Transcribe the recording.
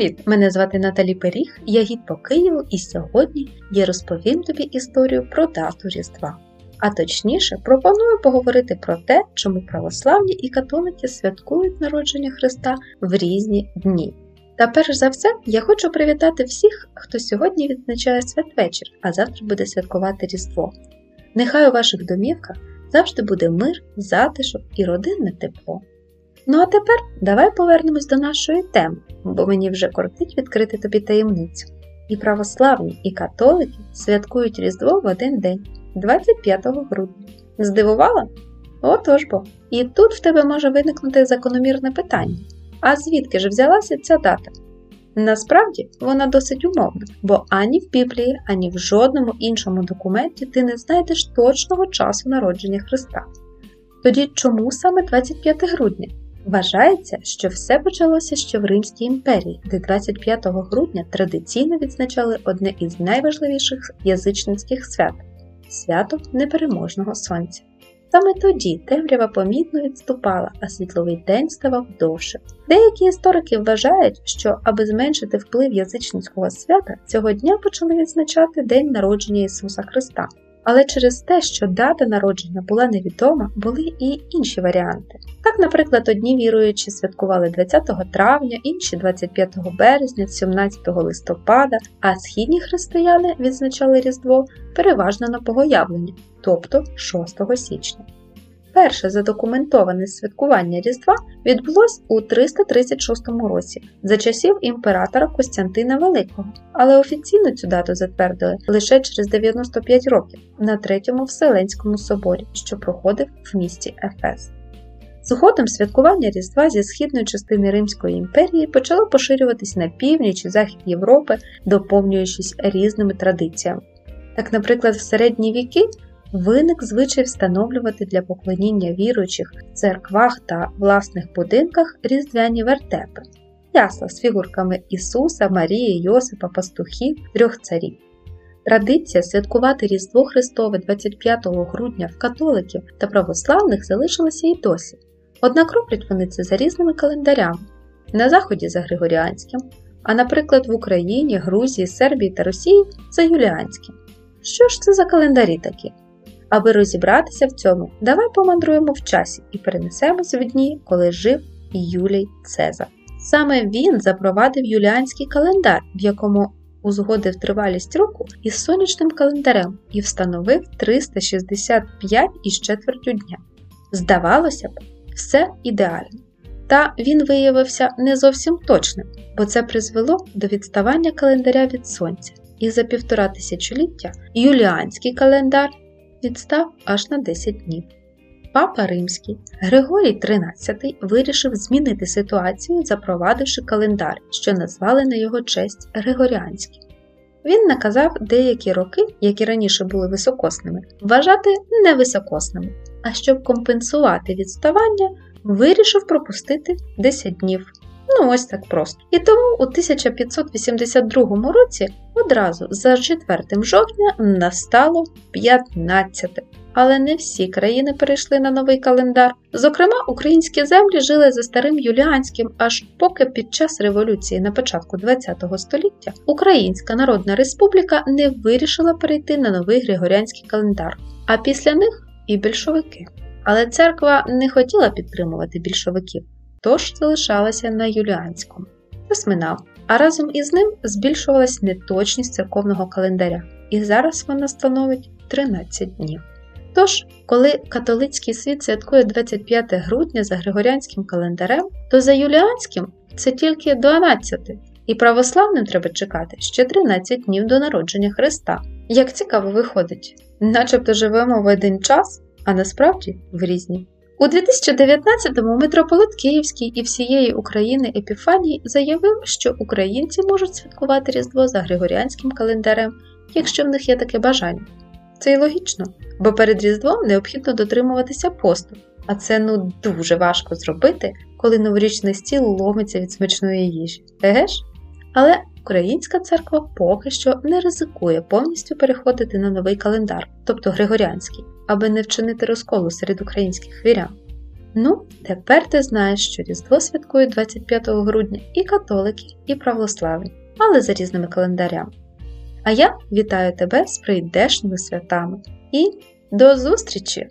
Привіт! Мене звати Наталі Періг, я гід по Києву, і сьогодні я розповім тобі історію про дату Різдва. А точніше, пропоную поговорити про те, чому православні і католики святкують народження Христа в різні дні. Та перш за все, я хочу привітати всіх, хто сьогодні відзначає святвечір, а завтра буде святкувати Різдво. Нехай у ваших домівках завжди буде мир, затишок і родинне тепло. Ну а тепер давай повернемось до нашої теми, бо мені вже кортить відкрити тобі таємницю. І православні, і католики святкують Різдво в один день, 25 грудня. Здивувала? Отож бо. І тут в тебе може виникнути закономірне питання: а звідки ж взялася ця дата? Насправді вона досить умовна, бо ані в Біблії, ані в жодному іншому документі ти не знайдеш точного часу народження Христа. Тоді чому саме 25 грудня? Вважається, що все почалося ще в Римській імперії, де 25 грудня традиційно відзначали одне із найважливіших язичницьких свят свято непереможного сонця. Саме тоді темрява помітно відступала, а світловий день ставав довше. Деякі історики вважають, що, аби зменшити вплив язичницького свята, цього дня почали відзначати День народження Ісуса Христа. Але через те, що дата народження була невідома, були і інші варіанти. Так, наприклад, одні віруючі святкували 20 травня, інші 25 березня, 17 листопада, а східні християни відзначали Різдво переважно на Богоявлення, тобто 6 січня. Перше задокументоване святкування Різдва відбулось у 336 році за часів імператора Костянтина Великого, але офіційно цю дату затвердили лише через 95 років на Третьому Вселенському соборі, що проходив в місті Ефес. Згодом святкування Різдва зі східної частини Римської імперії почало поширюватись на північ і захід Європи, доповнюючись різними традиціями. Так, наприклад, в середні віки виник звичай встановлювати для поклоніння віруючих в церквах та власних будинках різдвяні вертепи, ясла з фігурками Ісуса, Марії, Йосипа, пастухів, трьох царів. Традиція святкувати Різдво Христове 25 грудня в католиків та православних залишилася і досі, однак роблять вони це за різними календарями, на Заході за Григоріанським, а наприклад в Україні, Грузії, Сербії та Росії за Юліанським. Що ж це за календарі такі? Аби розібратися в цьому, давай помандруємо в часі і перенесемося в дні, коли жив Юлій Цезар. Саме він запровадив юліанський календар, в якому узгодив тривалість року із сонячним календарем і встановив 365 із четвертю дня. Здавалося б, все ідеально. Та він виявився не зовсім точним, бо це призвело до відставання календаря від сонця. І за півтора тисячоліття юліанський календар відстав аж на 10 днів. Папа Римський Григорій XIII вирішив змінити ситуацію, запровадивши календар, що назвали на його честь Григоріанський. Він наказав деякі роки, які раніше були високосними, вважати невисокосними, а щоб компенсувати відставання, вирішив пропустити 10 днів. Ну ось так просто. І тому у 1582 році одразу за 4 жовтня настало 15. Але не всі країни перейшли на новий календар. Зокрема, українські землі жили за старим юліанським, аж поки під час революції на початку ХХ століття Українська Народна Республіка не вирішила перейти на новий григоріанський календар, а після них і більшовики. Але церква не хотіла підтримувати більшовиків тож залишалася на юліанському. Хтось а разом із ним збільшувалась неточність церковного календаря, і зараз вона становить 13 днів. Тож, коли католицький світ святкує 25 грудня за григоріанським календарем, то за юліанським це тільки 12, і православним треба чекати ще 13 днів до народження Христа. Як цікаво виходить, начебто живемо в один час, а насправді в різні. У 2019-му митрополит Київський і всієї України Епіфаній заявив, що українці можуть святкувати Різдво за Григоріанським календарем, якщо в них є таке бажання. Це й логічно, бо перед Різдвом необхідно дотримуватися посту, а це ну дуже важко зробити, коли новорічний стіл ломиться від смачної їжі. Еге ж? Але Українська церква поки що не ризикує повністю переходити на новий календар, тобто Григоріанський, аби не вчинити розколу серед українських вірян. Ну, тепер ти знаєш, що Різдво святкують 25 грудня і католики, і православні, але за різними календарями. А я вітаю тебе з прийдешніми святами і до зустрічі!